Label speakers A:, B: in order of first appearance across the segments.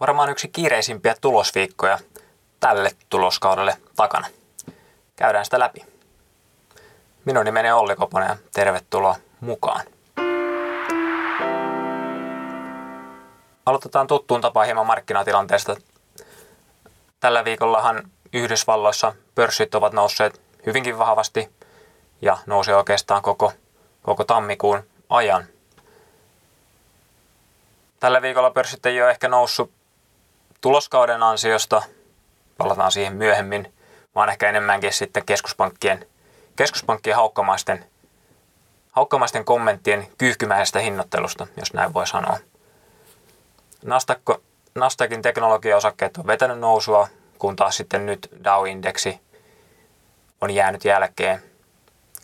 A: varmaan yksi kiireisimpiä tulosviikkoja tälle tuloskaudelle takana. Käydään sitä läpi. Minun nimeni on Olli Koponen ja tervetuloa mukaan. Aloitetaan tuttuun tapaan hieman markkinatilanteesta. Tällä viikollahan Yhdysvalloissa pörssit ovat nousseet hyvinkin vahvasti ja nousee oikeastaan koko, koko tammikuun ajan. Tällä viikolla pörssit ei ole ehkä noussut tuloskauden ansiosta, palataan siihen myöhemmin, vaan ehkä enemmänkin sitten keskuspankkien, keskuspankkien haukkamaisten, haukkamaisten kommenttien kyyhkymäisestä hinnoittelusta, jos näin voi sanoa. Nasdaq, Nasdaqin teknologiaosakkeet on vetänyt nousua, kun taas sitten nyt Dow-indeksi on jäänyt jälkeen,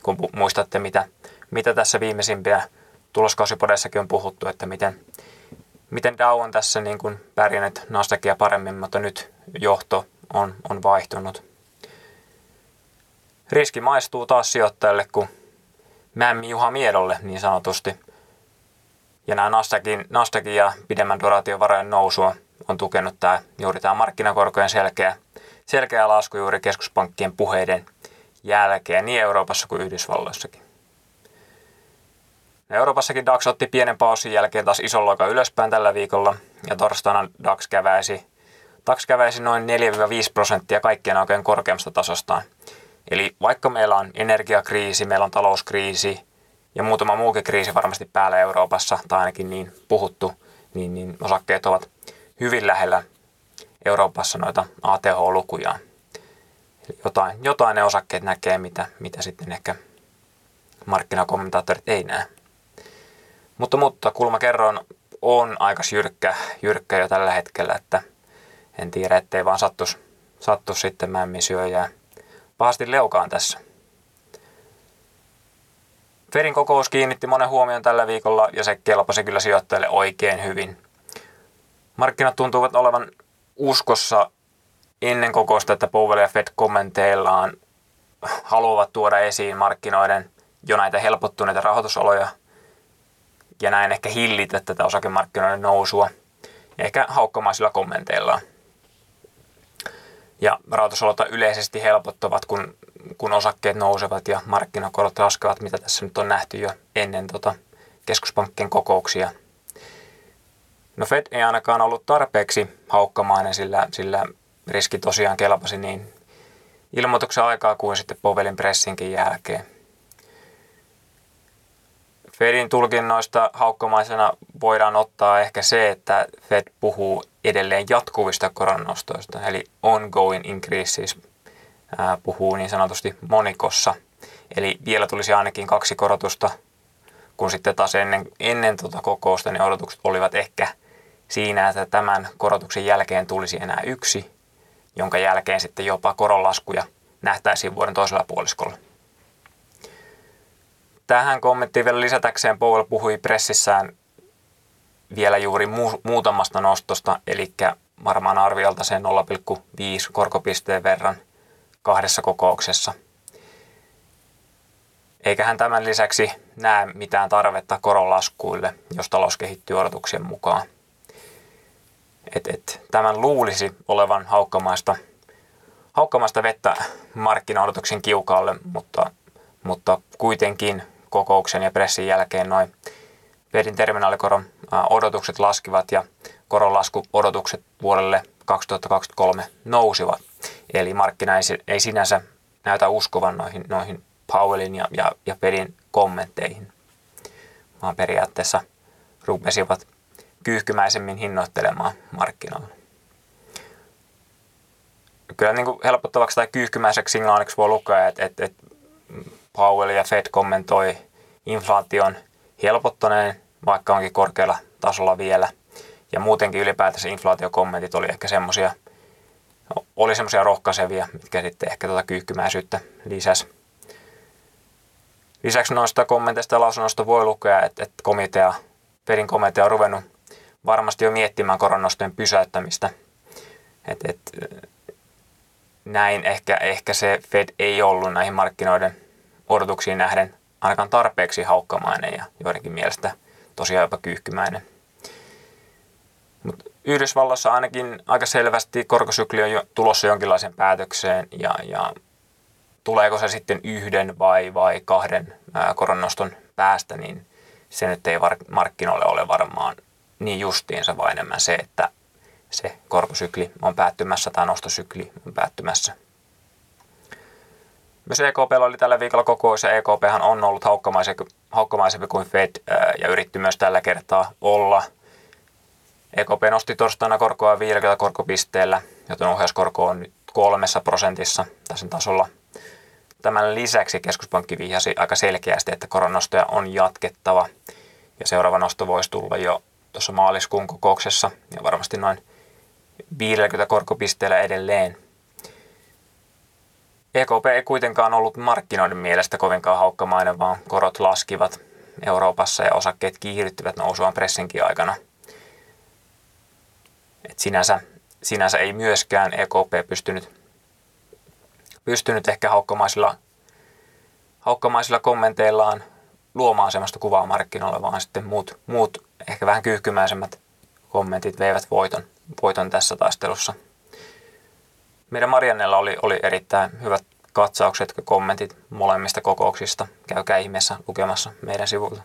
A: kun muistatte, mitä, mitä tässä viimeisimpiä tuloskausipodeissakin on puhuttu, että miten, miten Dow on tässä niin kuin pärjännyt Nasdaqia paremmin, mutta nyt johto on, on vaihtunut. Riski maistuu taas sijoittajalle kuin mämmi Juha Miedolle niin sanotusti. Ja nämä Nasdaqin, Nasdaqin ja pidemmän duraatiovarojen nousua on tukenut tämä, juuri tämä markkinakorkojen selkeä, selkeä lasku juuri keskuspankkien puheiden jälkeen niin Euroopassa kuin Yhdysvalloissakin. Euroopassakin DAX otti pienen pausin jälkeen taas ison loikan ylöspäin tällä viikolla ja torstaina DAX käväisi, DAX käväisi noin 4-5 prosenttia kaikkien oikein korkeammasta tasostaan. Eli vaikka meillä on energiakriisi, meillä on talouskriisi ja muutama muukin kriisi varmasti päällä Euroopassa, tai ainakin niin puhuttu, niin, niin osakkeet ovat hyvin lähellä Euroopassa noita ATH-lukuja. Eli jotain, jotain ne osakkeet näkee, mitä, mitä sitten ehkä markkinakommentaattorit ei näe. Mutta, mutta kulma kerron on aika jyrkkä, jyrkkä jo tällä hetkellä, että en tiedä, ettei vaan sattus, sattu sitten mämmisyöjää pahasti leukaan tässä. Fedin kokous kiinnitti monen huomion tällä viikolla ja se kelpasi kyllä sijoittajille oikein hyvin. Markkinat tuntuvat olevan uskossa ennen kokousta, että Powell ja Fed kommenteillaan haluavat tuoda esiin markkinoiden jo näitä helpottuneita rahoitusoloja – ja näin ehkä hillitä tätä osakemarkkinoiden nousua, ehkä haukkamaisilla kommenteillaan. Ja rahoitusolot yleisesti helpottavat, kun, kun osakkeet nousevat ja markkinakorot laskevat, mitä tässä nyt on nähty jo ennen tota keskuspankkien kokouksia. No Fed ei ainakaan ollut tarpeeksi haukkamainen, sillä, sillä riski tosiaan kelpasi niin ilmoituksen aikaa kuin sitten Povelin pressinkin jälkeen. Fedin tulkinnoista haukkomaisena voidaan ottaa ehkä se, että Fed puhuu edelleen jatkuvista koronnostoista, eli ongoing increases puhuu niin sanotusti monikossa. Eli vielä tulisi ainakin kaksi korotusta, kun sitten taas ennen, ennen tuota kokousta niin odotukset olivat ehkä siinä, että tämän korotuksen jälkeen tulisi enää yksi, jonka jälkeen sitten jopa koronlaskuja nähtäisiin vuoden toisella puoliskolla. Tähän kommenttiin vielä lisätäkseen Powell puhui pressissään vielä juuri mu- muutamasta nostosta, eli varmaan arviolta sen 0,5 korkopisteen verran kahdessa kokouksessa. Eikä hän tämän lisäksi näe mitään tarvetta koronlaskuille, jos talous kehittyy odotuksien mukaan. Et, et, tämän luulisi olevan haukkamaista, haukkamaista vettä markkinaodotuksen kiukaalle, mutta, mutta kuitenkin kokouksen ja pressin jälkeen noin Fedin terminaalikoron odotukset laskivat ja koronlaskuodotukset vuodelle 2023 nousivat. Eli markkina ei, sinänsä näytä uskovan noihin, noihin Powellin ja, ja, ja Fedin kommentteihin, vaan periaatteessa rupesivat kyyhkymäisemmin hinnoittelemaan markkinoilla. Kyllä niin kuin helpottavaksi tai kyyhkymäiseksi signaaliksi voi lukea, että, että, että Powell ja Fed kommentoi inflaation helpottaneen, vaikka onkin korkealla tasolla vielä. Ja muutenkin ylipäätänsä inflaatiokommentit oli ehkä semmoisia, oli semmoisia rohkaisevia, mitkä sitten ehkä tuota kyyhkymäisyyttä lisäsi. Lisäksi noista kommenteista ja lausunnoista voi lukea, että, että komitea, Fedin komitea on ruvennut varmasti jo miettimään koronnostojen pysäyttämistä. Et, et, näin ehkä, ehkä se Fed ei ollut näihin markkinoiden odotuksiin nähden ainakaan tarpeeksi haukkamainen ja joidenkin mielestä tosiaan jopa kyyhkymäinen. Mutta Yhdysvalloissa ainakin aika selvästi korkosykli on jo tulossa jonkinlaiseen päätökseen ja, ja tuleeko se sitten yhden vai, vai kahden koronnoston päästä, niin se nyt ei markkinoille ole varmaan niin justiinsa, vaan enemmän se, että se korkosykli on päättymässä tai nostosykli on päättymässä. Myös EKP oli tällä viikolla kokous ja EKP on ollut haukkamaisempi, haukkamaisempi kuin Fed ja yritti myös tällä kertaa olla. EKP nosti torstaina korkoa 50 korkopisteellä, joten ohjauskorko on nyt kolmessa prosentissa tässä tasolla. Tämän lisäksi keskuspankki vihjasi aika selkeästi, että koronnostoja on jatkettava ja seuraava nosto voisi tulla jo tuossa maaliskuun kokouksessa ja varmasti noin 50 korkopisteellä edelleen. EKP ei kuitenkaan ollut markkinoiden mielestä kovinkaan haukkamainen, vaan korot laskivat Euroopassa ja osakkeet kiihdyttivät nousuaan pressinkin aikana. Et sinänsä, sinänsä ei myöskään EKP pystynyt, pystynyt ehkä haukkamaisilla, haukkamaisilla kommenteillaan luomaan sellaista kuvaa markkinoilla, vaan sitten muut, muut ehkä vähän kyyhkymäisemmät kommentit veivät voiton, voiton tässä taistelussa. Meidän Mariannella oli, oli erittäin hyvät katsaukset ja kommentit molemmista kokouksista. Käykää ihmeessä lukemassa meidän sivulta.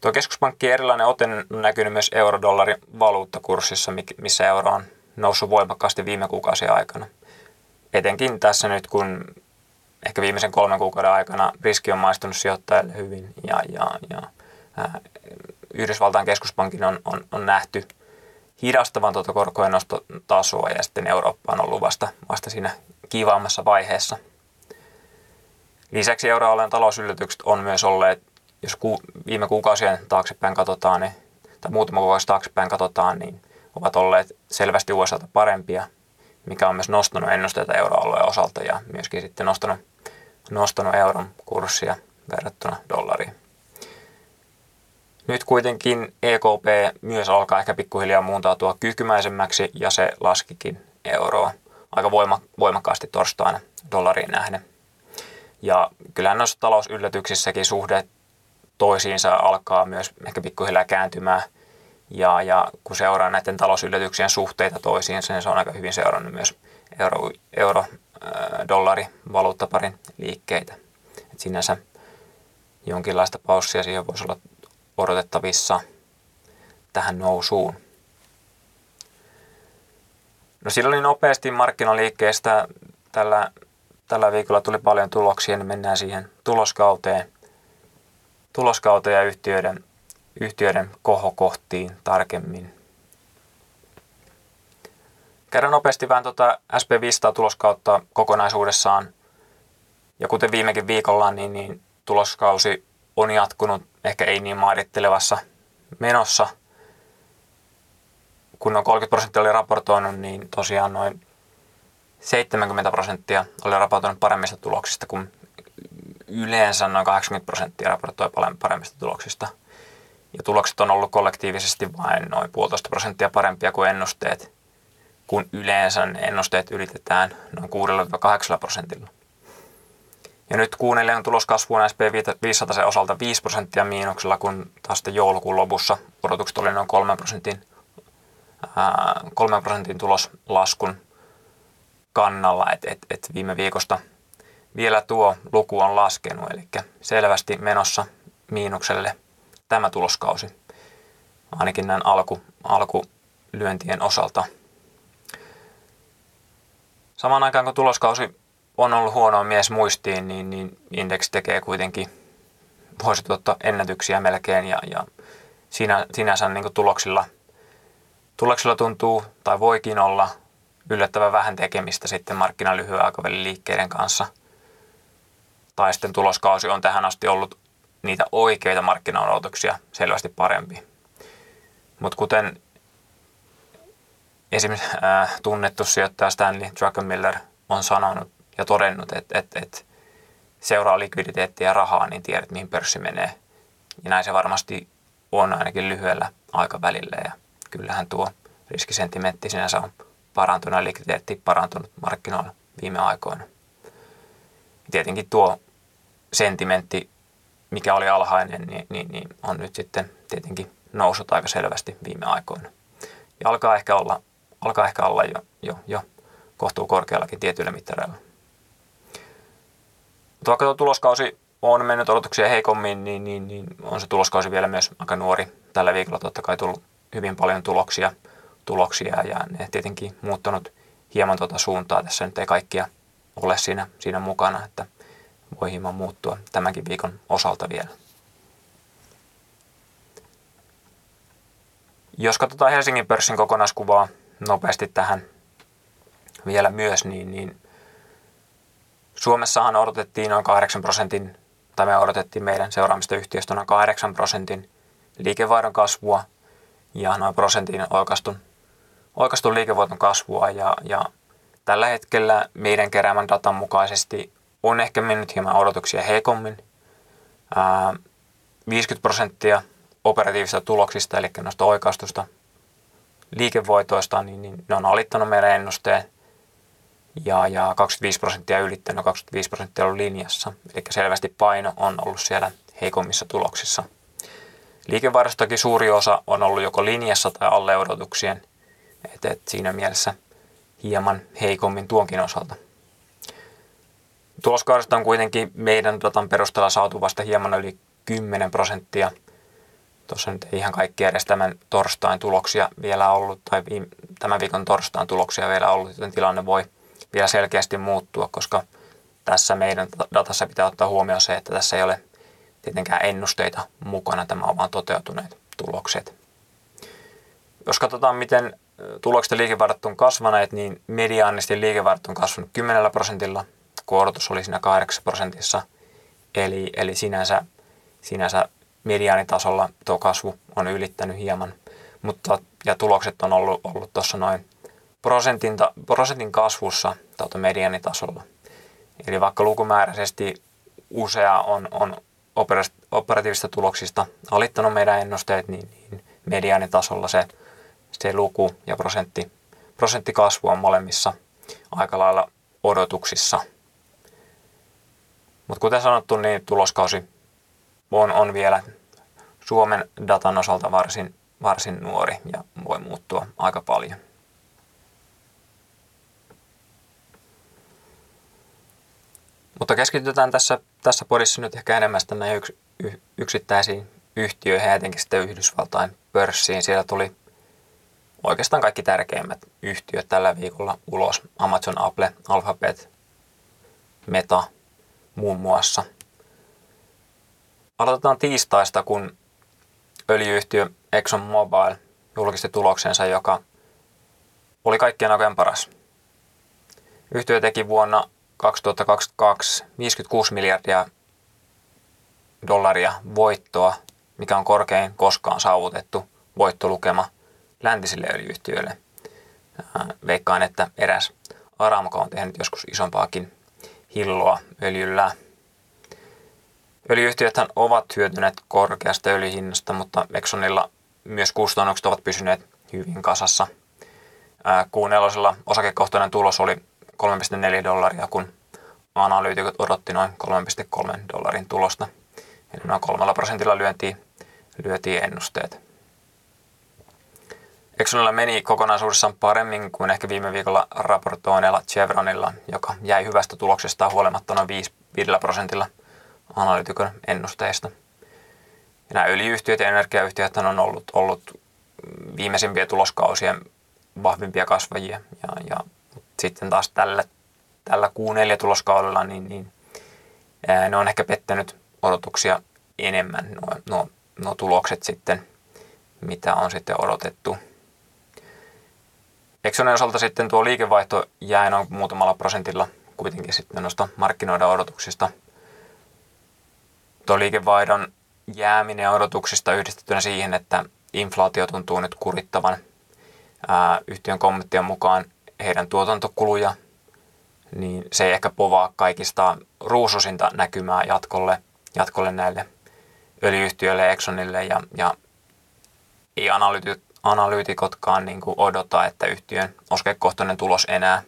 A: Tuo keskuspankkien erilainen ote on näkynyt myös eurodollarin valuuttakurssissa, missä euro on noussut voimakkaasti viime kuukausien aikana. Etenkin tässä nyt, kun ehkä viimeisen kolmen kuukauden aikana riski on maistunut sijoittajille hyvin ja, ja, ja Yhdysvaltain keskuspankin on, on, on nähty hidastavan tuota korkojen nostotasoa ja sitten Eurooppa on ollut vasta, vasta siinä kiivaammassa vaiheessa. Lisäksi euroalueen talousyllätykset on myös olleet, jos ku, viime kuukausien taaksepäin katsotaan, niin, tai muutama kuukausi taaksepäin katsotaan, niin ovat olleet selvästi USAta parempia, mikä on myös nostanut ennusteita euroalueen osalta ja myöskin sitten nostanut, nostanut euron kurssia verrattuna dollariin. Nyt kuitenkin EKP myös alkaa ehkä pikkuhiljaa muuntautua kykymäisemmäksi ja se laskikin euroa aika voima, voimakkaasti torstaina dollariin nähden. Ja kyllähän noissa talousyllätyksissäkin suhde toisiinsa alkaa myös ehkä pikkuhiljaa kääntymään. Ja, ja kun seuraa näiden talousyllätyksien suhteita toisiinsa, niin se on aika hyvin seurannut myös euro, euro dollari, valuuttaparin liikkeitä. Et sinänsä jonkinlaista paussia siihen voisi olla odotettavissa tähän nousuun. No silloin niin nopeasti markkinaliikkeestä tällä, tällä viikolla tuli paljon tuloksia, niin mennään siihen tuloskauteen, tuloskauteen ja yhtiöiden, yhtiöiden kohokohtiin tarkemmin. Käydään nopeasti vähän tuota SP500 tuloskautta kokonaisuudessaan. Ja kuten viimekin viikolla, niin, niin tuloskausi on jatkunut ehkä ei niin mairittelevassa menossa. Kun noin 30 prosenttia oli raportoinut, niin tosiaan noin 70 prosenttia oli raportoinut paremmista tuloksista kuin yleensä noin 80 prosenttia raportoi paremmista tuloksista. Ja tulokset on ollut kollektiivisesti vain noin puolitoista prosenttia parempia kuin ennusteet, kun yleensä ennusteet ylitetään noin 6-8 prosentilla. Ja nyt kuunnelijan tuloskasvu on SP500 osalta 5 prosenttia miinuksella, kun taas sitten joulukuun lopussa odotukset oli noin 3 prosentin, ää, 3 prosentin tuloslaskun kannalla, että et, et viime viikosta vielä tuo luku on laskenut, eli selvästi menossa miinukselle tämä tuloskausi, ainakin näin alku, alkulyöntien osalta. Samaan aikaan kun tuloskausi on ollut huono mies muistiin, niin, niin Index tekee kuitenkin vuosituotto ennätyksiä melkein ja, ja siinä, sinänsä niin tuloksilla, tuloksilla tuntuu tai voikin olla yllättävän vähän tekemistä sitten markkinan lyhyen aikavälin liikkeiden kanssa. Tai sitten tuloskausi on tähän asti ollut niitä oikeita markkinaodotuksia selvästi parempi. Mutta kuten esimerkiksi äh, tunnettu sijoittaja Stanley Druckenmiller on sanonut, ja todennut, että, että, että seuraa likviditeettiä ja rahaa, niin tiedät, mihin pörssi menee. Ja näin se varmasti on ainakin lyhyellä aikavälillä. Ja kyllähän tuo riskisentimentti sinänsä on parantunut ja likviditeetti parantunut markkinoilla viime aikoina. Tietenkin tuo sentimentti, mikä oli alhainen, niin, niin, niin on nyt sitten tietenkin noussut aika selvästi viime aikoina. Ja alkaa ehkä olla, alkaa ehkä olla jo, jo, jo kohtuu korkeallakin tietyillä mittareilla. Vaikka tuo tuloskausi on mennyt odotuksia heikommin, niin, niin, niin on se tuloskausi vielä myös aika nuori. Tällä viikolla totta kai tullut hyvin paljon tuloksia, tuloksia ja ne tietenkin muuttanut hieman tuota suuntaa. Tässä nyt ei kaikkia ole siinä, siinä mukana, että voi hieman muuttua tämänkin viikon osalta vielä. Jos katsotaan Helsingin pörssin kokonaiskuvaa nopeasti tähän vielä myös, niin, niin Suomessahan odotettiin noin 8 prosentin, tai me odotettiin meidän seuraamista yhtiöstä noin 8 prosentin liikevaihdon kasvua ja noin prosentin oikastun, oikastun liikevoiton kasvua ja, ja tällä hetkellä meidän keräämän datan mukaisesti on ehkä mennyt hieman odotuksia heikommin. Ää, 50 prosenttia operatiivisista tuloksista, eli noista oikaistusta liikevoitoista, niin, niin ne on alittanut meidän ennusteen ja, ja 25 prosenttia ylittänyt, 25 prosenttia on linjassa. Eli selvästi paino on ollut siellä heikommissa tuloksissa. Liikevaihdostakin suuri osa on ollut joko linjassa tai alle odotuksien, et, et siinä mielessä hieman heikommin tuonkin osalta. Tuloskaudesta on kuitenkin meidän datan perusteella saatu vasta hieman yli 10 prosenttia. Tuossa nyt ei ihan kaikki edes tämän torstain tuloksia vielä ollut, tai tämän viikon torstain tuloksia vielä ollut, joten tilanne voi vielä selkeästi muuttua, koska tässä meidän datassa pitää ottaa huomioon se, että tässä ei ole tietenkään ennusteita mukana, tämä on vain toteutuneet tulokset. Jos katsotaan, miten tulokset ja on kasvaneet, niin mediaanisti liikevaihdot on kasvanut 10 prosentilla, korotus oli siinä 8 prosentissa, eli, eli sinänsä, sinänsä mediaanitasolla tuo kasvu on ylittänyt hieman, mutta ja tulokset on ollut, ollut tuossa noin prosentin, prosentin kasvussa tuota medianitasolla. Eli vaikka lukumääräisesti usea on, on operatiivisista tuloksista alittanut meidän ennusteet, niin, niin mediaanitasolla se, se luku ja prosentti, prosenttikasvu on molemmissa aika lailla odotuksissa. Mutta kuten sanottu, niin tuloskausi on, on vielä Suomen datan osalta varsin, varsin nuori ja voi muuttua aika paljon. Mutta keskitytään tässä, tässä podissa nyt ehkä enemmän näihin yks, y, yksittäisiin yhtiöihin ja etenkin sitten Yhdysvaltain pörssiin. Siellä tuli oikeastaan kaikki tärkeimmät yhtiöt tällä viikolla ulos. Amazon, Apple, Alphabet, Meta muun muassa. Aloitetaan tiistaista, kun öljyyhtiö ExxonMobil julkisti tuloksensa, joka oli kaikkien aikojen paras. Yhtiö teki vuonna 2022 56 miljardia dollaria voittoa, mikä on korkein koskaan saavutettu voittolukema läntisille öljyyhtiöille. Veikkaan, että eräs Aramco on tehnyt joskus isompaakin hilloa öljyllä. Öljyyhtiöthän ovat hyötyneet korkeasta öljyhinnasta, mutta Exxonilla myös kustannukset ovat pysyneet hyvin kasassa. Kuun nelosella osakekohtainen tulos oli 3,4 dollaria, kun analyytikot odotti noin 3,3 dollarin tulosta. Eli noin kolmella prosentilla lyötiin, lyötiin ennusteet. Exxonilla meni kokonaisuudessaan paremmin kuin ehkä viime viikolla raportoineella Chevronilla, joka jäi hyvästä tuloksesta huolimatta noin 5, 5 prosentilla analyytikon ennusteista. Ja nämä öljyyhtiöt ja energiayhtiöt on ollut, ollut viimeisimpien tuloskausien vahvimpia kasvajia. Ja, ja sitten taas tällä, tällä Q4 tuloskaudella niin, niin ää, ne on ehkä pettänyt odotuksia enemmän nuo, nuo, nuo tulokset sitten, mitä on sitten odotettu. Exxonin osalta sitten tuo liikevaihto jäi noin muutamalla prosentilla kuitenkin sitten noista markkinoiden odotuksista. Tuo liikevaihdon jääminen odotuksista yhdistettynä siihen, että inflaatio tuntuu nyt kurittavan ää, yhtiön kommenttien mukaan heidän tuotantokuluja, niin se ei ehkä povaa kaikista ruususinta näkymää jatkolle, jatkolle näille öljyyhtiöille, Exxonille ja, ja ei analyytikot, analyytikotkaan niin kuin odota, että yhtiön oskekohtainen tulos enää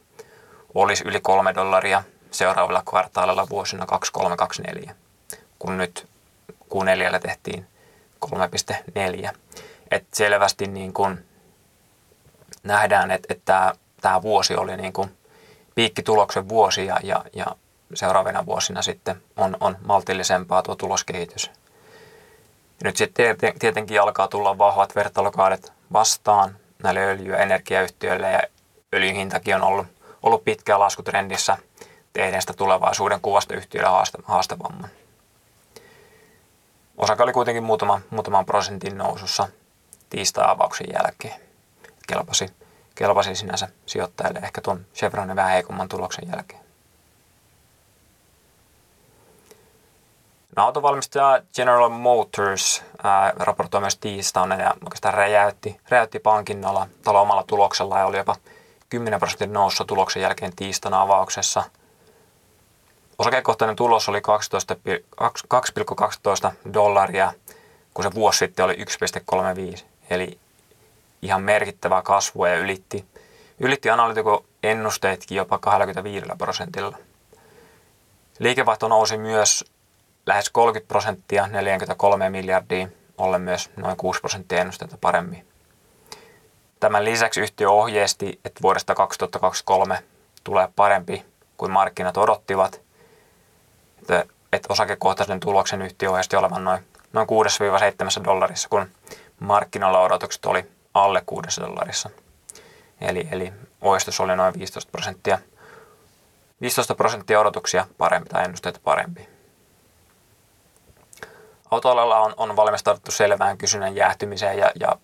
A: olisi yli 3 dollaria seuraavalla kvartaalilla vuosina 2324, kun nyt Q4 tehtiin 3,4. että selvästi niin kuin nähdään, että, että tämä, vuosi oli niin kuin piikkituloksen vuosi ja, ja, ja seuraavina vuosina sitten on, on maltillisempaa tuo tuloskehitys. Nyt sitten tietenkin alkaa tulla vahvat vertailukaudet vastaan näille öljy- ja energiayhtiöille ja öljyn hintakin on ollut, ollut pitkään laskutrendissä tehden sitä tulevaisuuden kuvasta yhtiöille haastavamman. Osake oli kuitenkin muutama, muutaman prosentin nousussa tiistai-avauksen jälkeen. Kelpasi, kelpasi sinänsä sijoittajille ehkä tuon Chevronin vähän heikomman tuloksen jälkeen. No, autovalmistaja General Motors ää, raportoi myös tiistaina ja oikeastaan räjäytti, räjäytti pankinnalla talo omalla tuloksella ja oli jopa 10 prosentin noussa tuloksen jälkeen tiistaina avauksessa. Osakekohtainen tulos oli 2,12 dollaria, kun se vuosi sitten oli 1,35, eli ihan merkittävää kasvua ja ylitti, ylitti analytikon ennusteetkin jopa 25 prosentilla. Liikevaihto nousi myös lähes 30 prosenttia, 43 miljardia, ollen myös noin 6 prosenttia ennusteita paremmin. Tämän lisäksi yhtiö ohjeisti, että vuodesta 2023 tulee parempi kuin markkinat odottivat, että, että osakekohtaisen tuloksen yhtiö ohjeisti olevan noin, noin 6-7 dollarissa, kun markkinoilla odotukset oli alle 6 dollarissa. Eli, eli ohjeistus oli noin 15 prosenttia, 15 prosenttia odotuksia parempi tai ennusteita parempi. Autoalalla on, on valmistauduttu selvään kysynnän jäähtymiseen ja, ja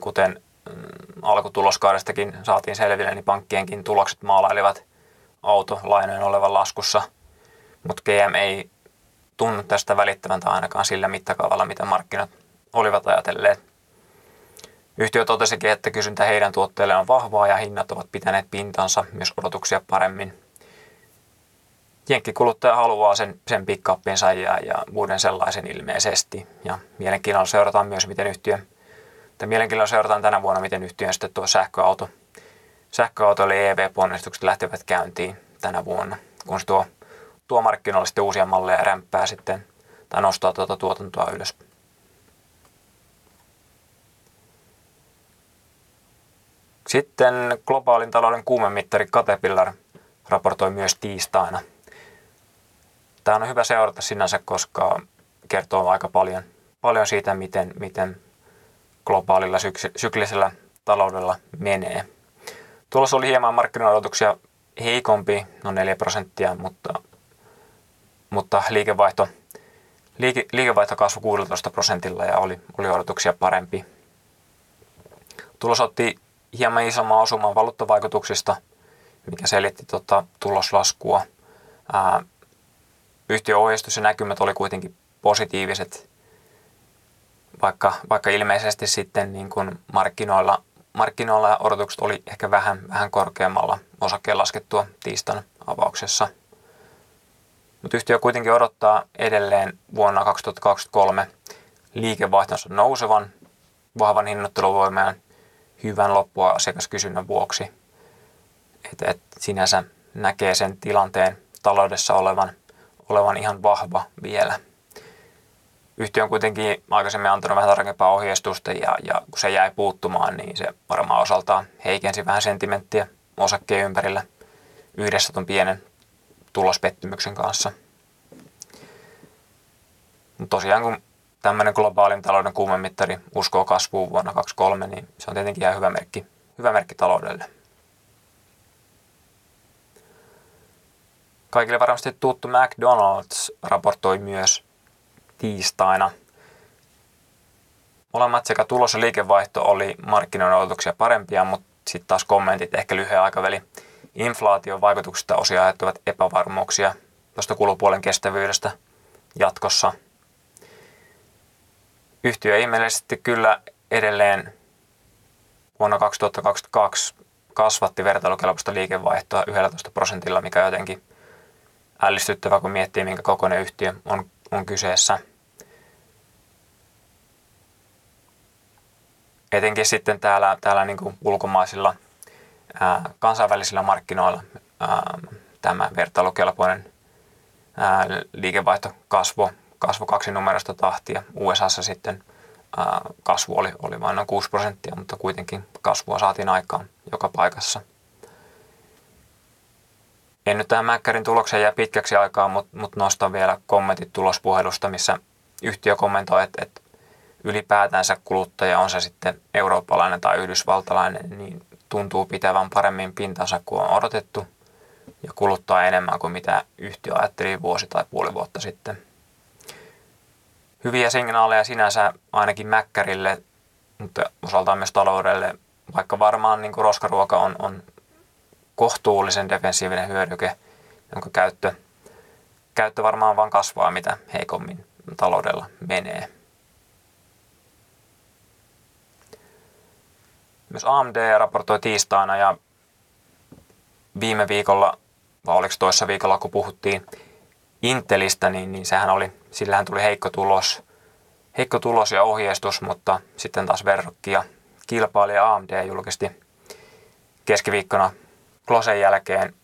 A: kuten mm, alkutuloskaudestakin saatiin selville, niin pankkienkin tulokset maalailivat autolainojen olevan laskussa, mutta GM ei tunnu tästä välittävän tai ainakaan sillä mittakaavalla, mitä markkinat olivat ajatelleet. Yhtiö totesikin, että kysyntä heidän tuotteilleen on vahvaa ja hinnat ovat pitäneet pintansa myös odotuksia paremmin jenkkikuluttaja haluaa sen, sen pick-upinsa ja, ja uuden sellaisen ilmeisesti. Ja mielenkiinnolla seurataan myös, miten yhtiö, tai mielenkiinnolla seurataan tänä vuonna, miten yhtiön sitten tuo sähköauto, sähköauto eli EV-ponnistukset lähtevät käyntiin tänä vuonna, kun se tuo, tuo markkinoille sitten uusia malleja ja rämpää sitten, tai nostaa tuota tuotantoa ylös. Sitten globaalin talouden kuumemittari Caterpillar raportoi myös tiistaina – Tämä on hyvä seurata sinänsä, koska kertoo aika paljon, paljon siitä, miten, miten globaalilla syk- syklisellä taloudella menee. Tulos oli hieman markkinoidotuksia heikompi, noin 4 prosenttia, mutta, mutta liikevaihto, liike, liikevaihto kasvoi 16 prosentilla ja oli, oli odotuksia parempi. Tulos otti hieman isomman osuman valuuttavaikutuksista, mikä selitti tota, tuloslaskua. Ää, yhtiön ohjeistus ja näkymät oli kuitenkin positiiviset, vaikka, vaikka ilmeisesti sitten niin kuin markkinoilla, markkinoilla odotukset oli ehkä vähän, vähän korkeammalla osakkeen laskettua tiistan avauksessa. Mutta yhtiö kuitenkin odottaa edelleen vuonna 2023 liikevaihtonsa nousevan vahvan hinnoitteluvoiman hyvän loppua asiakaskysynnän vuoksi. Et, et sinänsä näkee sen tilanteen taloudessa olevan – olevan ihan vahva vielä. Yhtiö on kuitenkin aikaisemmin antanut vähän tarkempaa ohjeistusta ja, ja kun se jäi puuttumaan, niin se varmaan osaltaan heikensi vähän sentimenttiä osakkeen ympärillä yhdessä tuon pienen tulospettymyksen kanssa. Mutta tosiaan kun tämmöinen globaalin talouden kuumemittari uskoo kasvuun vuonna 2023, niin se on tietenkin ihan hyvä merkki, hyvä merkki taloudelle. Kaikille varmasti tuttu McDonald's raportoi myös tiistaina. Molemmat sekä tulos ja liikevaihto oli markkinoiden odotuksia parempia, mutta sitten taas kommentit ehkä lyhyen aikaväli inflaation vaikutuksista osia aiheuttavat epävarmuuksia tuosta kulupuolen kestävyydestä jatkossa. Yhtiö ihmeellisesti kyllä edelleen vuonna 2022 kasvatti vertailukelpoista liikevaihtoa 11 prosentilla, mikä jotenkin – ällistyttävä, kun miettii, minkä kokoinen yhtiö on, on kyseessä. Etenkin sitten täällä, täällä niin kuin ulkomaisilla ää, kansainvälisillä markkinoilla ää, tämä vertailukelpoinen ää, liikevaihto kasvo, kasvo kaksi numerosta tahtia. USAssa sitten kasvu oli, oli vain noin 6 prosenttia, mutta kuitenkin kasvua saatiin aikaan joka paikassa. En nyt tähän Mäkkärin tulokseen jää pitkäksi aikaa, mutta, mutta nostan vielä kommentit tulospuhelusta, missä yhtiö kommentoi, että, että ylipäätänsä kuluttaja, on se sitten eurooppalainen tai yhdysvaltalainen, niin tuntuu pitävän paremmin pintansa kuin on odotettu ja kuluttaa enemmän kuin mitä yhtiö ajatteli vuosi tai puoli vuotta sitten. Hyviä signaaleja sinänsä ainakin Mäkkärille, mutta osaltaan myös taloudelle, vaikka varmaan niin kuin roskaruoka on, on kohtuullisen defensiivinen hyödyke, jonka käyttö, käyttö varmaan vaan kasvaa, mitä heikommin taloudella menee. Myös AMD raportoi tiistaina ja viime viikolla, vai oliko toissa viikolla, kun puhuttiin Intelistä, niin, niin sehän oli, sillähän tuli heikko tulos, heikko tulos ja ohjeistus, mutta sitten taas verrokki ja kilpailija AMD julkisti keskiviikkona Klosen jälkeen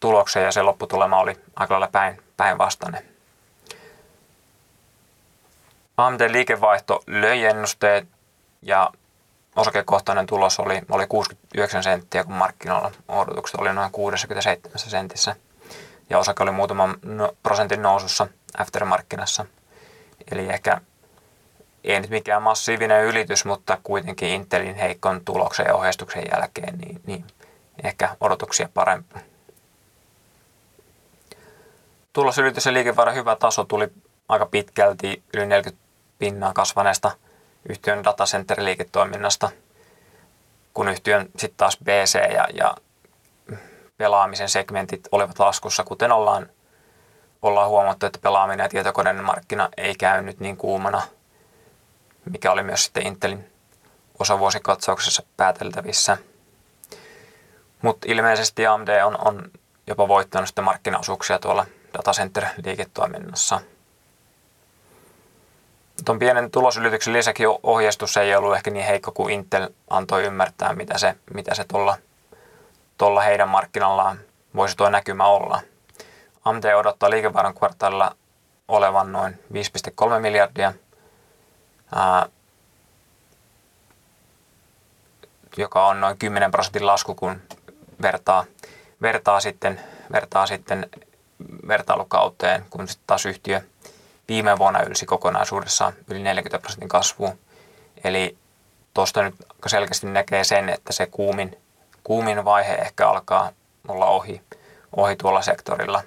A: tuloksen ja se lopputulema oli aika lailla päin, päinvastainen. AMD-liikevaihto löi ennusteet ja osakekohtainen tulos oli, oli 69 senttiä, kun markkinoilla odotukset oli noin 67 sentissä. Ja osake oli muutaman no, prosentin nousussa aftermarkkinassa. Eli ehkä ei nyt mikään massiivinen ylitys, mutta kuitenkin Intelin heikon tuloksen ja ohjeistuksen jälkeen, niin, niin ehkä odotuksia parempi. Tulosylitys ja liikevaihdon hyvä taso tuli aika pitkälti yli 40 pinnaa kasvaneesta yhtiön datacenter-liiketoiminnasta, kun yhtiön sitten taas BC ja, ja pelaamisen segmentit olivat laskussa, kuten ollaan, ollaan huomattu, että pelaaminen ja tietokoneiden markkina ei käynyt niin kuumana, mikä oli myös sitten Intelin osavuosikatsauksessa pääteltävissä. Mutta ilmeisesti AMD on, on jopa voittanut sitten markkinaosuuksia tuolla datacenter-liiketoiminnassa – Tuon pienen tulosylityksen lisäksi ohjeistus ei ollut ehkä niin heikko kuin Intel antoi ymmärtää, mitä se, mitä se tuolla, tuolla heidän markkinallaan voisi tuo näkymä olla. AMD odottaa liikevaihdon kvartaalilla olevan noin 5,3 miljardia, ää, joka on noin 10 prosentin lasku, kun vertaa, vertaa, sitten, vertaa sitten vertailukauteen, kun sitten taas yhtiö – viime vuonna ylsi kokonaisuudessaan yli 40 prosentin kasvuun. Eli tuosta nyt selkeästi näkee sen, että se kuumin, kuumin vaihe ehkä alkaa olla ohi, ohi tuolla sektorilla.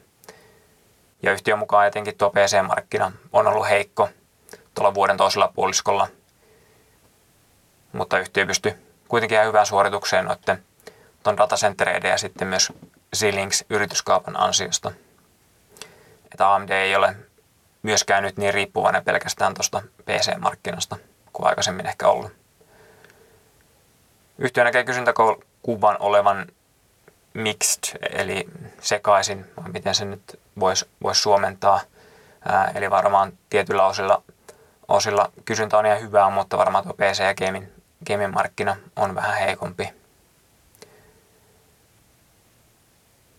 A: Ja yhtiön mukaan etenkin tuo PC-markkina on ollut heikko tuolla vuoden toisella puoliskolla, mutta yhtiö pystyy kuitenkin ihan hyvään suoritukseen noiden tuon datacentereiden ja sitten myös Xilinx yrityskaupan ansiosta. Että AMD ei ole myöskään nyt niin riippuvainen pelkästään tuosta PC-markkinasta kuin aikaisemmin ehkä ollut. Yhtiö näkee kysyntäkuvan olevan mixed, eli sekaisin, miten se nyt voisi vois suomentaa. Ää, eli varmaan tietyllä osilla, osilla kysyntä on ihan hyvää, mutta varmaan tuo PC- ja gaming, markkina on vähän heikompi.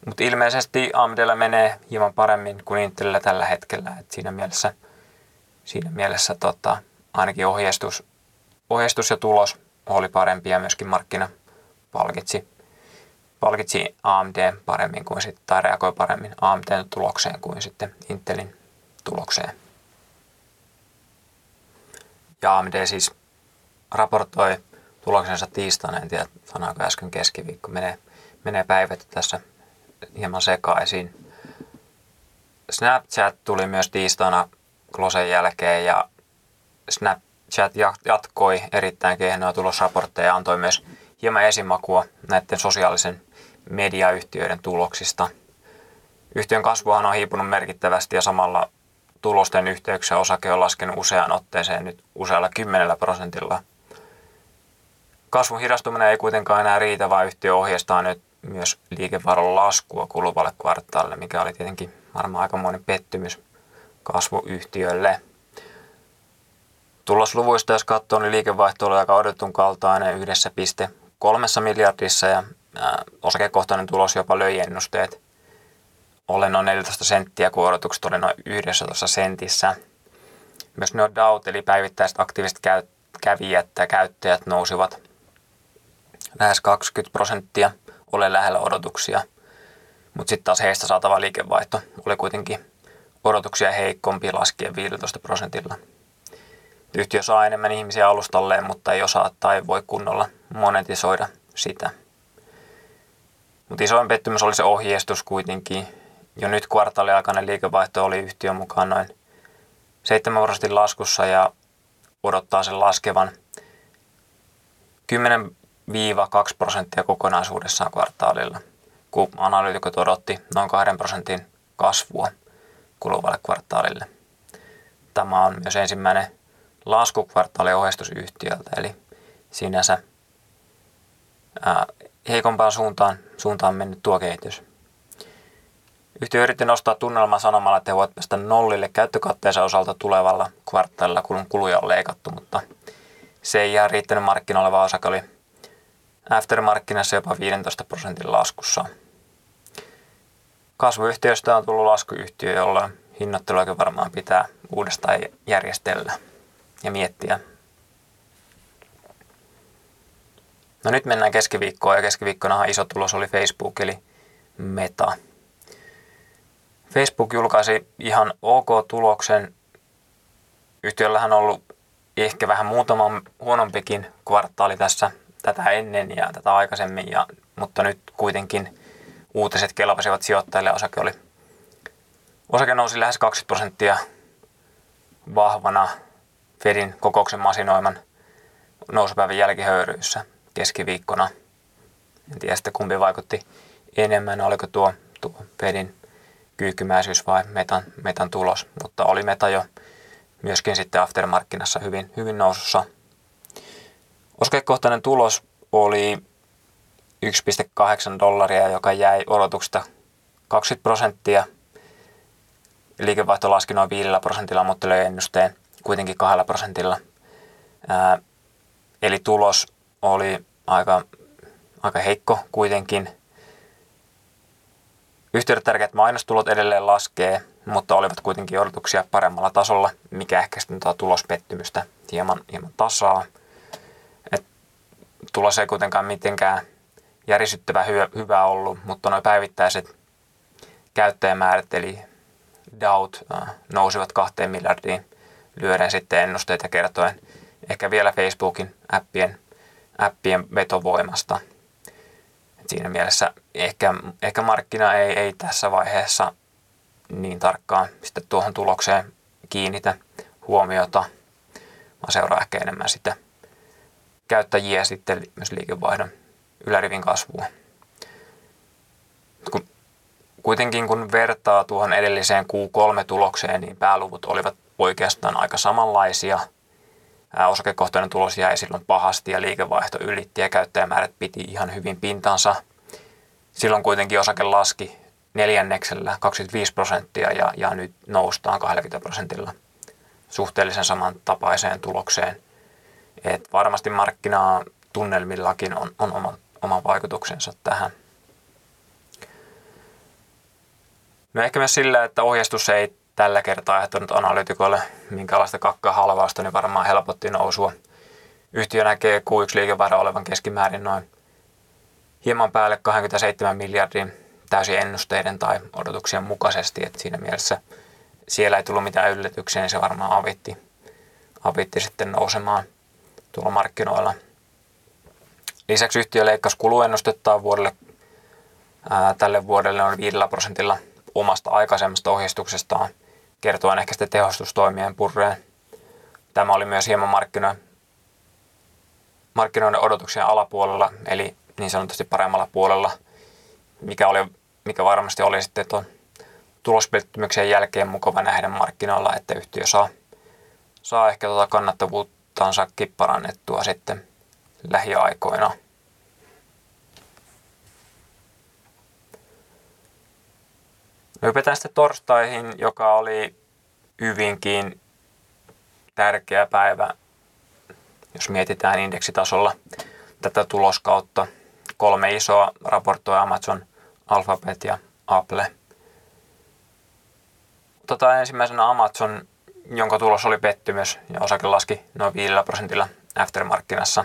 A: Mutta ilmeisesti AMDllä menee hieman paremmin kuin Intelillä tällä hetkellä. Et siinä mielessä, siinä mielessä tota, ainakin ohjeistus, ohjeistus ja tulos oli parempi ja myöskin markkina palkitsi, palkitsi AMD paremmin kuin sitten, tai reagoi paremmin AMDn tulokseen kuin sitten Intelin tulokseen. Ja AMD siis raportoi tuloksensa tiistaina, en tiedä sanoiko äsken keskiviikko, menee, menee päivät tässä hieman sekaisin. Snapchat tuli myös tiistaina Klosen jälkeen ja Snapchat jatkoi erittäin kehnoa tulosraportteja ja antoi myös hieman esimakua näiden sosiaalisen mediayhtiöiden tuloksista. Yhtiön kasvuhan on hiipunut merkittävästi ja samalla tulosten yhteyksiä osake on laskenut useaan otteeseen nyt usealla kymmenellä prosentilla. Kasvun hidastuminen ei kuitenkaan enää riitä, vaan yhtiö ohjeistaa nyt myös liikevaihdon laskua kuluvalle kvartaalille, mikä oli tietenkin varmaan aikamoinen pettymys kasvuyhtiölle. Tulosluvuista, jos katsoo, niin liikevaihto oli aika odotetun kaltainen yhdessä piste kolmessa miljardissa ja osakekohtainen tulos jopa löi ennusteet. Oli noin 14 senttiä, kun odotukset oli noin 11 sentissä. Myös nuo DAUT, eli päivittäiset aktiiviset kävijät ja käyttäjät nousivat lähes 20 prosenttia, ole lähellä odotuksia. Mutta sitten taas heistä saatava liikevaihto oli kuitenkin odotuksia heikompi laskien 15 prosentilla. Yhtiö saa enemmän ihmisiä alustalleen, mutta ei osaa tai voi kunnolla monetisoida sitä. Mutta isoin pettymys oli se ohjeistus kuitenkin. Jo nyt kvartaaliaikainen liikevaihto oli yhtiön mukaan noin 7 prosentin laskussa ja odottaa sen laskevan 10-2 prosenttia kokonaisuudessaan kvartaalilla, kun analyytikot odotti noin 2 prosentin kasvua kuluvalle kvartaalille. Tämä on myös ensimmäinen laskukvartaali ohjeistusyhtiöltä, eli sinänsä ää, heikompaan suuntaan, suuntaan mennyt tuo kehitys. Yhtiö yritti nostaa tunnelmaa sanomalla, että he voivat päästä nollille käyttökatteensa osalta tulevalla kvartaalilla, kun kuluja on leikattu, mutta se ei ihan riittänyt markkinoille, vaan osake oli aftermarkkinassa jopa 15 prosentin laskussa. Kasvuyhtiöstä on tullut laskuyhtiö, jolla hinnoitteluakin varmaan pitää uudestaan järjestellä ja miettiä. No nyt mennään keskiviikkoon ja keskiviikkona iso tulos oli Facebook eli Meta. Facebook julkaisi ihan ok tuloksen. Yhtiöllähän on ollut ehkä vähän muutama huonompikin kvartaali tässä tätä ennen ja tätä aikaisemmin, ja, mutta nyt kuitenkin uutiset kelpasivat sijoittajille. Osake, oli, osake nousi lähes 20 prosenttia vahvana Fedin kokouksen masinoiman nousupäivän jälkihöyryissä keskiviikkona. En tiedä sitten kumpi vaikutti enemmän, oliko tuo, tuo Fedin kyykkymäisyys vai metan, metan tulos, mutta oli meta jo myöskin sitten aftermarkkinassa hyvin, hyvin nousussa. Oskekohtainen tulos oli 1,8 dollaria, joka jäi odotuksesta 20 prosenttia. Liikevaihto laski noin 5 prosentilla, mutta löi ennusteen kuitenkin 2 prosentilla. Ää, eli tulos oli aika, aika heikko kuitenkin. Yhtiöiden tärkeät mainostulot edelleen laskee, mutta olivat kuitenkin odotuksia paremmalla tasolla, mikä ehkä sitten tuo tulospettymystä hieman, hieman tasaa. Et tulos ei kuitenkaan mitenkään järisyttävä hyvä, hyvä ollut, mutta nuo päivittäiset käyttäjämäärät eli DAUT äh, nousivat kahteen miljardiin lyöden sitten ennusteita kertoen ehkä vielä Facebookin appien, appien vetovoimasta. Et siinä mielessä ehkä, ehkä markkina ei, ei tässä vaiheessa niin tarkkaan sitten tuohon tulokseen kiinnitä huomiota, vaan seuraa ehkä enemmän sitten käyttäjiä sitten myös liikevaihdon ylärivin kasvua. Kun, kuitenkin kun vertaa tuohon edelliseen Q3-tulokseen, niin pääluvut olivat oikeastaan aika samanlaisia. Osakekohtainen tulos jäi silloin pahasti ja liikevaihto ylitti ja käyttäjämäärät piti ihan hyvin pintansa. Silloin kuitenkin osake laski neljänneksellä 25 prosenttia ja, ja nyt noustaan 20 prosentilla suhteellisen samantapaiseen tulokseen. Et varmasti markkinaa tunnelmillakin on, on oma, oma vaikutuksensa tähän. No ehkä myös sillä, että ohjeistus ei tällä kertaa aiheuttanut analyytikoille minkälaista kakkaa halvausta, niin varmaan helpotti nousua. Yhtiö näkee Q1-liikevaihdon olevan keskimäärin noin hieman päälle 27 miljardin täysin ennusteiden tai odotuksien mukaisesti, että siinä mielessä siellä ei tullut mitään yllätyksiä, niin se varmaan avitti, avitti sitten nousemaan tuolla markkinoilla. Lisäksi yhtiö leikkasi kuluennustettaan vuodelle, ää, tälle vuodelle on 5 prosentilla omasta aikaisemmasta ohjeistuksestaan – kertoen ehkä sitten tehostustoimien purreen. Tämä oli myös hieman markkinoiden, markkinoiden odotuksien alapuolella, eli niin sanotusti paremmalla puolella, mikä, oli, mikä varmasti oli sitten tuon tulospettymyksen jälkeen mukava nähdä markkinoilla, että yhtiö saa, saa ehkä tuota kannattavuuttansakin parannettua sitten lähiaikoina. Hypätään sitten torstaihin, joka oli hyvinkin tärkeä päivä, jos mietitään indeksitasolla tätä tuloskautta. Kolme isoa raportoja Amazon, Alphabet ja Apple. Otetaan ensimmäisenä Amazon, jonka tulos oli pettymys ja osake laski noin 5 prosentilla aftermarkkinassa.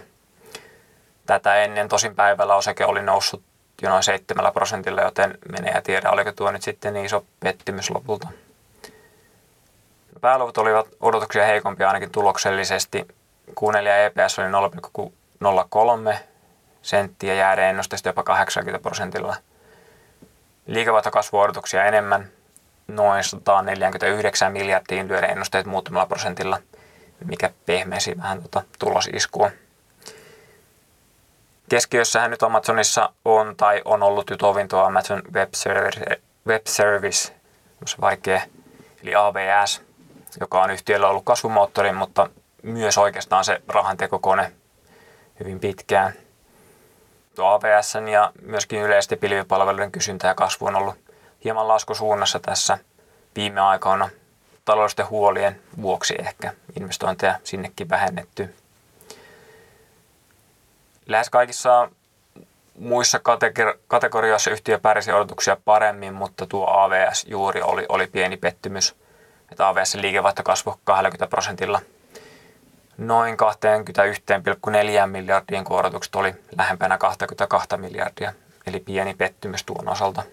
A: Tätä ennen tosin päivällä osake oli noussut jo noin 7 prosentilla, joten menee ja tiedä, oliko tuo nyt sitten niin iso pettymys lopulta. Pääluvut olivat odotuksia heikompia ainakin tuloksellisesti. Q4 EPS oli 0,03 senttiä jääden ennustesta jopa 80 prosentilla. Liikevaihtokasvuodotuksia enemmän, noin 149 miljardiin lyödä ennusteet muutamalla prosentilla, mikä pehmeisi vähän tuota tulosiskua. Keskiössähän nyt Amazonissa on tai on ollut jo tuo Amazon Web Service, Web Service vaikea, eli AWS, joka on yhtiöllä ollut kasvumoottori, mutta myös oikeastaan se rahantekokone hyvin pitkään. Tuo AWS ja myöskin yleisesti pilvipalveluiden kysyntä ja kasvu on ollut hieman laskusuunnassa tässä viime aikoina taloudellisten huolien vuoksi ehkä investointeja sinnekin vähennetty. Lähes kaikissa muissa kategorioissa yhtiö pärjäsi odotuksia paremmin, mutta tuo AVS juuri oli, oli pieni pettymys. Että AVS liikevaihto kasvoi 20 prosentilla noin 21,4 miljardiin, kun odotukset oli lähempänä 22 miljardia, eli pieni pettymys tuon osalta.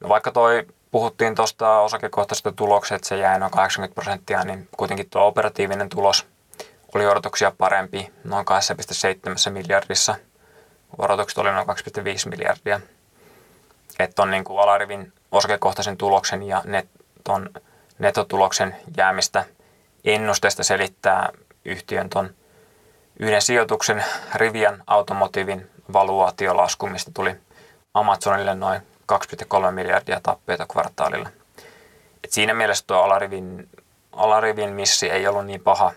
A: No vaikka toi puhuttiin tuosta osakekohtaisesta tuloksesta, että se jäi noin 80 prosenttia, niin kuitenkin tuo operatiivinen tulos oli odotuksia parempi noin 2,7 miljardissa. Odotukset oli noin 2,5 miljardia. Että on niin kuin alarivin osakekohtaisen tuloksen ja net, ton netotuloksen jäämistä ennusteesta selittää yhtiön ton yhden sijoituksen Rivian automotiivin valuaatiolasku, mistä tuli Amazonille noin 2,3 miljardia tappioita kvartaalilla. Et siinä mielessä tuo alarivin, alarivin missi ei ollut niin paha.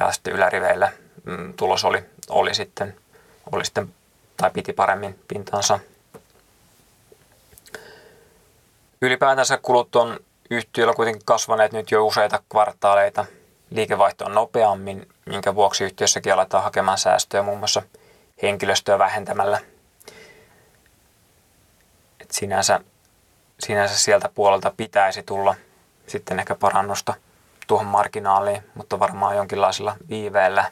A: Ja sitten yläriveillä mm, tulos oli, oli, sitten, oli sitten, tai piti paremmin pintansa. Ylipäätänsä kulut on yhtiöllä kuitenkin kasvaneet nyt jo useita kvartaaleita. Liikevaihto on nopeammin, minkä vuoksi yhtiössäkin aletaan hakemaan säästöjä muun muassa henkilöstöä vähentämällä – sinänsä, sinänsä sieltä puolelta pitäisi tulla sitten ehkä parannusta tuohon marginaaliin, mutta varmaan jonkinlaisella viiveellä.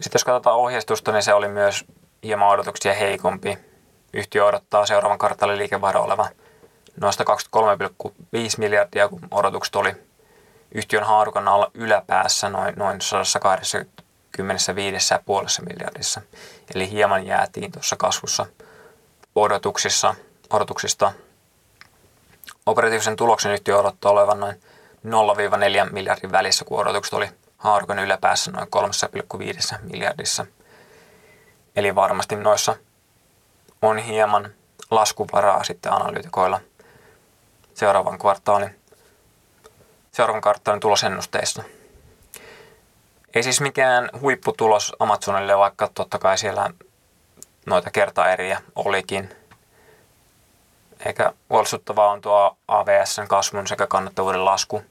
A: Sitten jos katsotaan ohjeistusta, niin se oli myös hieman odotuksia heikompi. Yhtiö odottaa seuraavan kvartaalin liikevaihdon olevan noista 23,5 miljardia, kun odotukset oli yhtiön haarukan alla yläpäässä noin, noin 125,5 miljardissa. Eli hieman jäätiin tuossa kasvussa odotuksissa, odotuksista. Operatiivisen tuloksen yhtiö odottaa olevan noin 0-4 miljardin välissä, kun odotukset oli haarukan yläpäässä noin 3,5 miljardissa. Eli varmasti noissa on hieman laskuvaraa sitten analyytikoilla seuraavan kvartaalin, seuraavan kvartaalin tulosennusteissa. Ei siis mikään huipputulos Amazonille, vaikka totta kai siellä noita kertaeriä olikin. Eikä huolestuttavaa on tuo AVSn kasvun sekä kannattavuuden lasku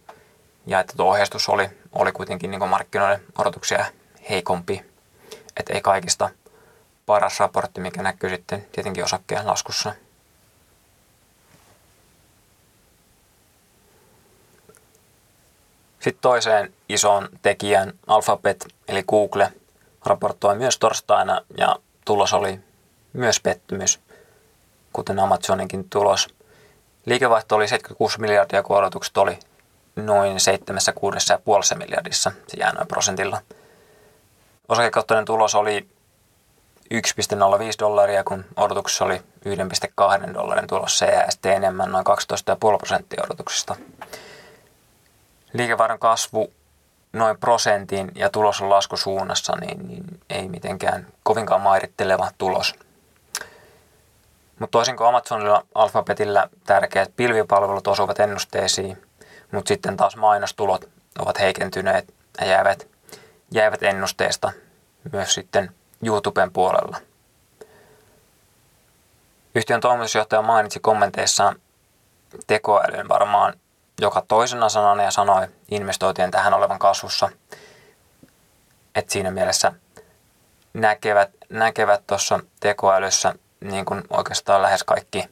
A: ja että tuo ohjeistus oli, oli kuitenkin niin markkinoiden odotuksia heikompi. Että ei kaikista paras raportti, mikä näkyy sitten tietenkin osakkeen laskussa. Sitten toiseen isoon tekijän Alphabet eli Google raportoi myös torstaina ja tulos oli myös pettymys, kuten Amazoninkin tulos. Liikevaihto oli 76 miljardia, kun odotukset oli noin 76,5 miljardissa, se jää noin prosentilla. Osakekohtainen tulos oli 1,05 dollaria, kun odotuksessa oli 1,2 dollarin tulos. Se jää sitten enemmän, noin 12,5 prosenttia odotuksista. Liikevaihdon kasvu noin prosentin ja tulos on laskusuunnassa, niin, niin ei mitenkään kovinkaan mairitteleva tulos. Mutta toisin kuin Amazonilla Alphabetillä tärkeät pilvipalvelut osuvat ennusteisiin, mutta sitten taas mainostulot ovat heikentyneet ja jäävät, jäävät ennusteesta myös sitten YouTuben puolella. Yhtiön toimitusjohtaja mainitsi kommenteissaan tekoälyn varmaan joka toisena sanana ja sanoi investointien tähän olevan kasvussa. että siinä mielessä näkevät, näkevät tekoälyssä niin kuin oikeastaan lähes kaikki,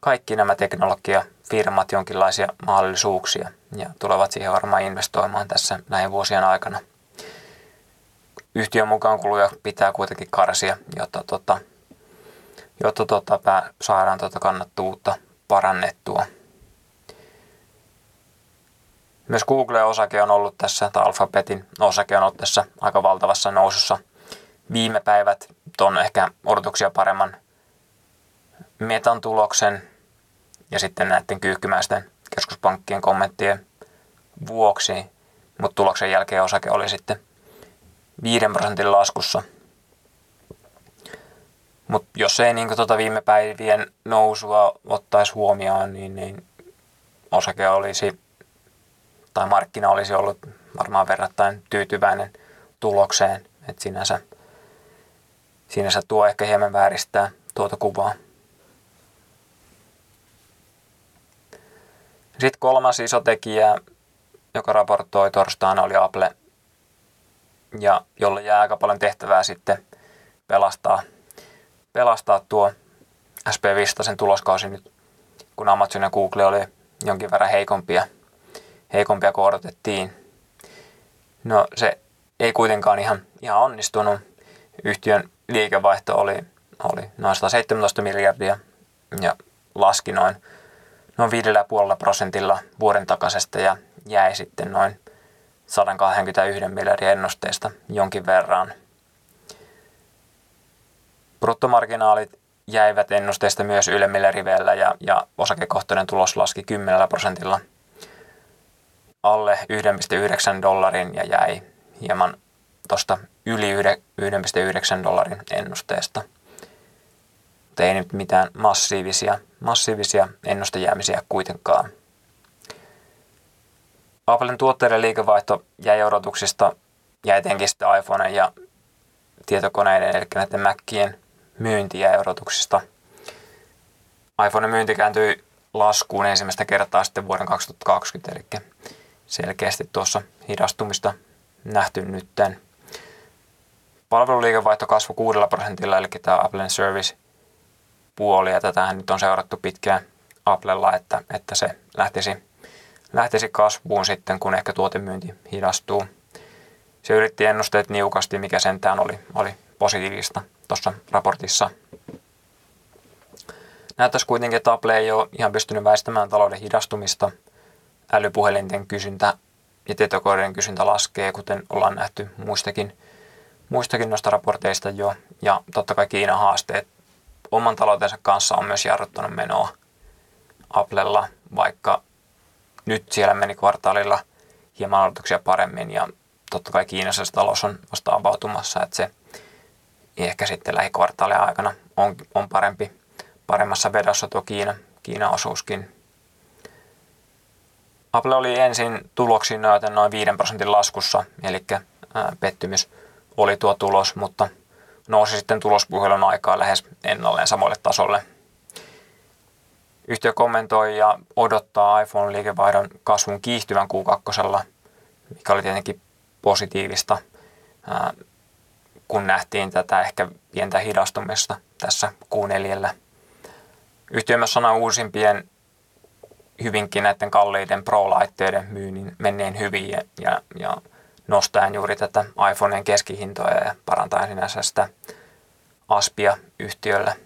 A: kaikki nämä teknologia firmat jonkinlaisia mahdollisuuksia ja tulevat siihen varmaan investoimaan tässä näin vuosien aikana. Yhtiön mukaan kuluja pitää kuitenkin karsia, jotta, tota, jotta tota, saadaan tota kannattavuutta parannettua. Myös Google-osake on ollut tässä, tai Alphabetin osake on ollut tässä aika valtavassa nousussa viime päivät tuon ehkä odotuksia paremman metan tuloksen ja sitten näiden kyyhkymäisten keskuspankkien kommenttien vuoksi, mutta tuloksen jälkeen osake oli sitten 5 prosentin laskussa. Mutta jos ei niin tuota viime päivien nousua ottaisi huomioon, niin, niin osake olisi, tai markkina olisi ollut varmaan verrattain tyytyväinen tulokseen. Että sinänsä, sinänsä tuo ehkä hieman vääristää tuota kuvaa. Sitten kolmas iso tekijä, joka raportoi torstaina, oli Apple, ja jolle jää aika paljon tehtävää sitten pelastaa, pelastaa tuo SP500 tuloskausi nyt, kun Amazon ja Google oli jonkin verran heikompia, heikompia kuin odotettiin. No se ei kuitenkaan ihan, ihan onnistunut. Yhtiön liikevaihto oli, oli noin 117 miljardia ja laski noin noin 5,5 prosentilla vuoden takaisesta ja jäi sitten noin 121 miljardin ennusteesta jonkin verran. Bruttomarginaalit jäivät ennusteesta myös ylemmillä riveillä ja, ja osakekohtainen tulos laski 10 prosentilla alle 1,9 dollarin ja jäi hieman tuosta yli 1,9 dollarin ennusteesta – mutta ei nyt mitään massiivisia, massiivisia ennustejäämisiä kuitenkaan. Applen tuotteiden liikevaihto jäi odotuksista ja etenkin sitten iPhone ja tietokoneiden, eli näiden Maccien myynti jäi odotuksista. iPhone myynti kääntyi laskuun ensimmäistä kertaa sitten vuoden 2020, eli selkeästi tuossa hidastumista nähty nytten. Palveluliikevaihto kasvoi 6 prosentilla, eli tämä Applen Service – puoli, ja tätähän nyt on seurattu pitkään Applella, että, että se lähtisi, lähtisi kasvuun sitten, kun ehkä tuotemyynti hidastuu. Se yritti ennusteet niukasti, mikä sentään oli, oli positiivista tuossa raportissa. Näyttäisi kuitenkin, että Apple ei ole ihan pystynyt väistämään talouden hidastumista. Älypuhelinten kysyntä ja tietokoneiden kysyntä laskee, kuten ollaan nähty muistakin, muistakin noista raporteista jo. Ja totta kai Kiinan haasteet oman taloutensa kanssa on myös jarruttanut menoa Applella, vaikka nyt siellä meni kvartaalilla hieman odotuksia paremmin ja totta kai Kiinassa se talous on vasta avautumassa, että se ehkä sitten lähikvartaalien aikana on, on parempi, paremmassa vedossa tuo Kiina, Kiinan osuuskin. Apple oli ensin tuloksiin noin 5 prosentin laskussa, eli pettymys oli tuo tulos, mutta – nousi sitten tulospuhelun aikaa lähes ennalleen samalle tasolle. Yhtiö kommentoi ja odottaa iPhone-liikevaihdon kasvun kiihtyvän Q2, mikä oli tietenkin positiivista, kun nähtiin tätä ehkä pientä hidastumista tässä Q4. Yhtiö myös sanoi uusimpien hyvinkin näiden kalliiden Pro-laitteiden myynnin menneen hyvin ja, ja, ja nostaen juuri tätä iPhoneen keskihintoja ja parantaen sinänsä sitä aspia yhtiölle.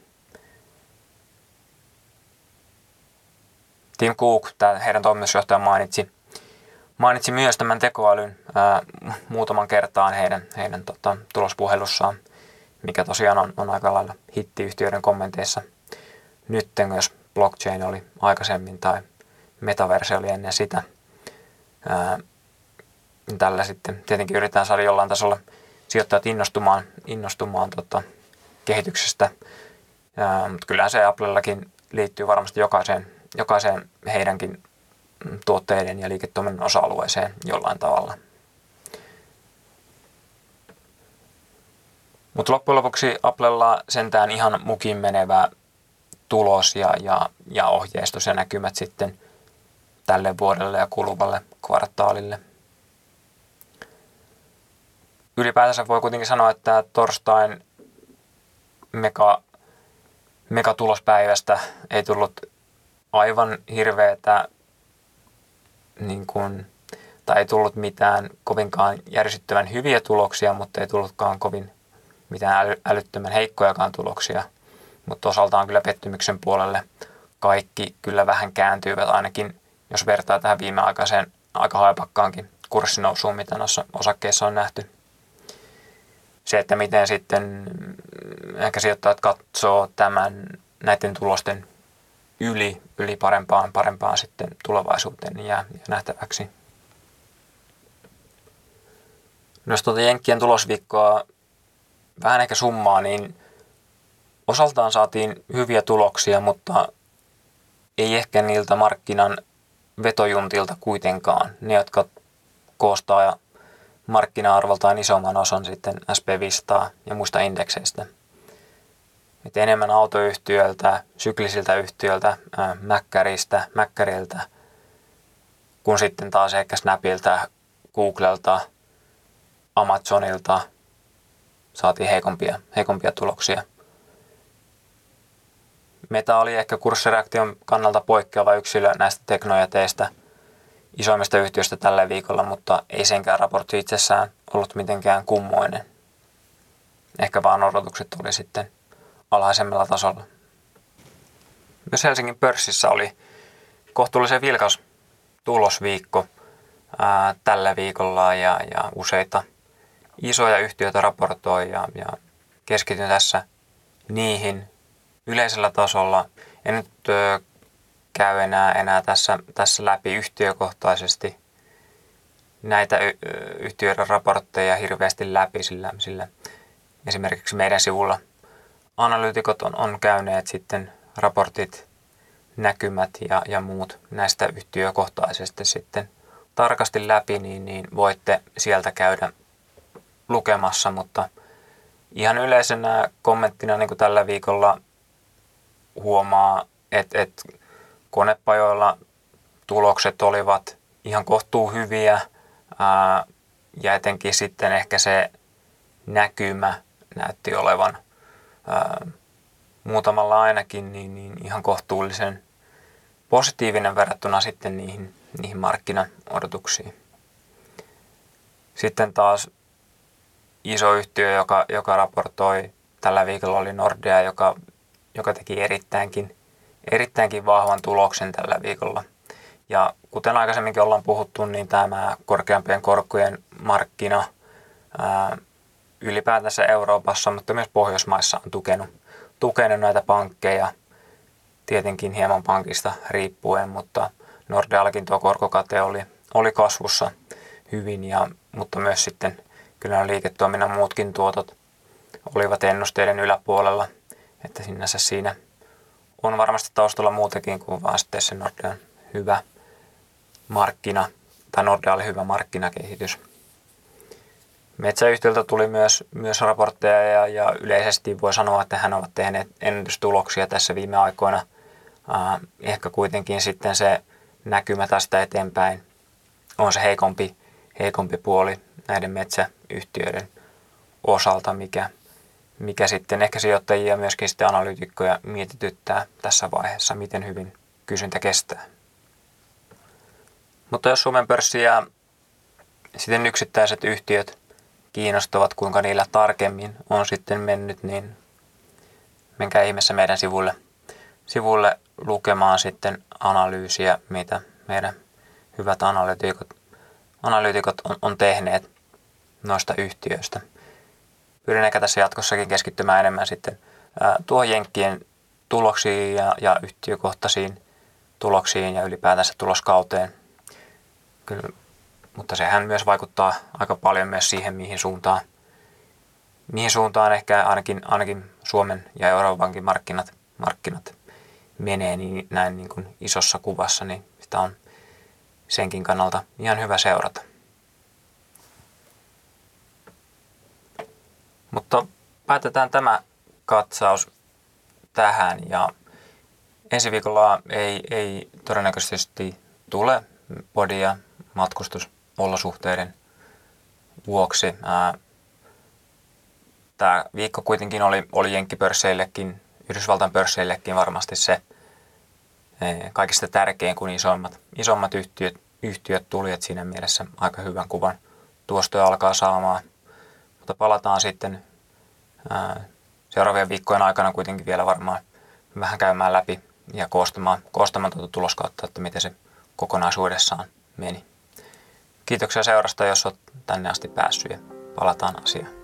A: Tim Cook, tämä heidän toimitusjohtaja mainitsi, mainitsi myös tämän tekoälyn ää, muutaman kertaan heidän, heidän tota, tulospuhelussaan, mikä tosiaan on, on aika lailla hitti yhtiöiden kommenteissa. Nyt jos blockchain oli aikaisemmin tai metaverse oli ennen sitä. Ää, tällä sitten tietenkin yritetään saada jollain tasolla sijoittajat innostumaan, innostumaan tota, kehityksestä. Ja, mutta kyllähän se Applellakin liittyy varmasti jokaiseen, jokaiseen heidänkin tuotteiden ja liiketoiminnan osa-alueeseen jollain tavalla. Mutta loppujen lopuksi Applella sentään ihan mukin menevä tulos ja, ja, ja ohjeistus ja näkymät sitten tälle vuodelle ja kuluvalle kvartaalille – ylipäätänsä voi kuitenkin sanoa, että torstain mega, megatulospäivästä ei tullut aivan hirveätä, niin kuin, tai ei tullut mitään kovinkaan järsyttävän hyviä tuloksia, mutta ei tullutkaan kovin mitään äly, älyttömän heikkojakaan tuloksia. Mutta osaltaan kyllä pettymyksen puolelle kaikki kyllä vähän kääntyivät ainakin, jos vertaa tähän viimeaikaiseen aika haipakkaankin kurssinousuun, mitä noissa osakkeissa on nähty. Se, että miten sitten ehkä sijoittajat katsoo tämän näiden tulosten yli, yli parempaan, parempaan sitten tulevaisuuteen, niin jää nähtäväksi. No jos tuota Jenkkien tulosviikkoa vähän ehkä summaa, niin osaltaan saatiin hyviä tuloksia, mutta ei ehkä niiltä markkinan vetojuntilta kuitenkaan. Ne, jotka koostaa markkina-arvoltaan isomman osan sitten SP500 ja muista indekseistä. Et enemmän autoyhtiöiltä, syklisiltä yhtiöiltä, Mäkkäristä, Mäkkäriltä, kun sitten taas ehkä Snapilta, Googlelta, Amazonilta saatiin heikompia, heikompia tuloksia. Meta oli ehkä kurssireaktion kannalta poikkeava yksilö näistä teknojäteistä isoimmista yhtiöistä tällä viikolla, mutta ei senkään raportti itsessään ollut mitenkään kummoinen. Ehkä vaan odotukset tuli sitten alhaisemmalla tasolla. Myös Helsingin pörssissä oli kohtuullisen vilkas tulosviikko ää, tällä viikolla ja, ja useita isoja yhtiöitä raportoi ja, ja keskityn tässä niihin yleisellä tasolla. En nyt ö, käy enää, enää tässä, tässä läpi yhtiökohtaisesti näitä yhtiöiden raportteja hirveästi läpi, sillä, sillä esimerkiksi meidän sivulla. Analyytikot on, on käyneet sitten raportit, näkymät ja, ja muut näistä yhtiökohtaisesti sitten tarkasti läpi, niin, niin voitte sieltä käydä lukemassa, mutta ihan yleisenä kommenttina niin kuin tällä viikolla huomaa, että, että konepajoilla tulokset olivat ihan kohtuu hyviä ja etenkin sitten ehkä se näkymä näytti olevan muutamalla ainakin niin, niin ihan kohtuullisen positiivinen verrattuna sitten niihin, niihin markkinaodotuksiin. Sitten taas iso yhtiö, joka, joka raportoi tällä viikolla oli Nordea, joka, joka teki erittäinkin, erittäinkin vahvan tuloksen tällä viikolla. Ja kuten aikaisemminkin ollaan puhuttu, niin tämä korkeampien korkojen markkina ää, ylipäätänsä Euroopassa, mutta myös Pohjoismaissa on tukenut, tukenut näitä pankkeja, tietenkin hieman pankista riippuen, mutta Nordeallakin tuo korkokate oli, oli kasvussa hyvin, ja, mutta myös sitten kyllä liiketoiminnan muutkin tuotot olivat ennusteiden yläpuolella, että sinänsä siinä on varmasti taustalla muutakin kuin vaan sitten se Nordean hyvä markkina, tai Nordealle hyvä markkinakehitys. Metsäyhtiöltä tuli myös, myös raportteja ja, ja yleisesti voi sanoa, että hän ovat tehneet ennätystuloksia tässä viime aikoina. Äh, ehkä kuitenkin sitten se näkymä tästä eteenpäin on se heikompi, heikompi puoli näiden metsäyhtiöiden osalta, mikä, mikä sitten ehkä sijoittajia myöskin sitten analyytikkoja mietityttää tässä vaiheessa, miten hyvin kysyntä kestää. Mutta jos Suomen pörssi ja sitten yksittäiset yhtiöt kiinnostavat, kuinka niillä tarkemmin on sitten mennyt, niin menkää ihmeessä meidän sivulle, sivulle lukemaan sitten analyysiä, mitä meidän hyvät analyytikot, analyytikot on, on tehneet noista yhtiöistä. Pyrin ehkä tässä jatkossakin keskittymään enemmän sitten tuohon Jenkkien tuloksiin ja, ja yhtiökohtaisiin tuloksiin ja ylipäätänsä tuloskauteen. Kyllä, mutta sehän myös vaikuttaa aika paljon myös siihen, mihin suuntaan, mihin suuntaan ehkä ainakin, ainakin Suomen ja Euroopankin markkinat, markkinat menee niin näin niin kuin isossa kuvassa, niin sitä on senkin kannalta ihan hyvä seurata. Mutta päätetään tämä katsaus tähän ja ensi viikolla ei, ei todennäköisesti tule podia matkustusolosuhteiden vuoksi. Tämä viikko kuitenkin oli, oli jenkkipörsseillekin, Yhdysvaltain pörsseillekin varmasti se kaikista tärkein, kun isommat, isommat yhtiöt, yhtiöt tuli, että siinä mielessä aika hyvän kuvan tuosta alkaa saamaan. Mutta palataan sitten ää, seuraavien viikkojen aikana kuitenkin vielä varmaan vähän käymään läpi ja koostamaan, koostamaan tuota tuloskautta, että miten se kokonaisuudessaan meni. Kiitoksia seurasta, jos olet tänne asti päässyt ja palataan asiaan.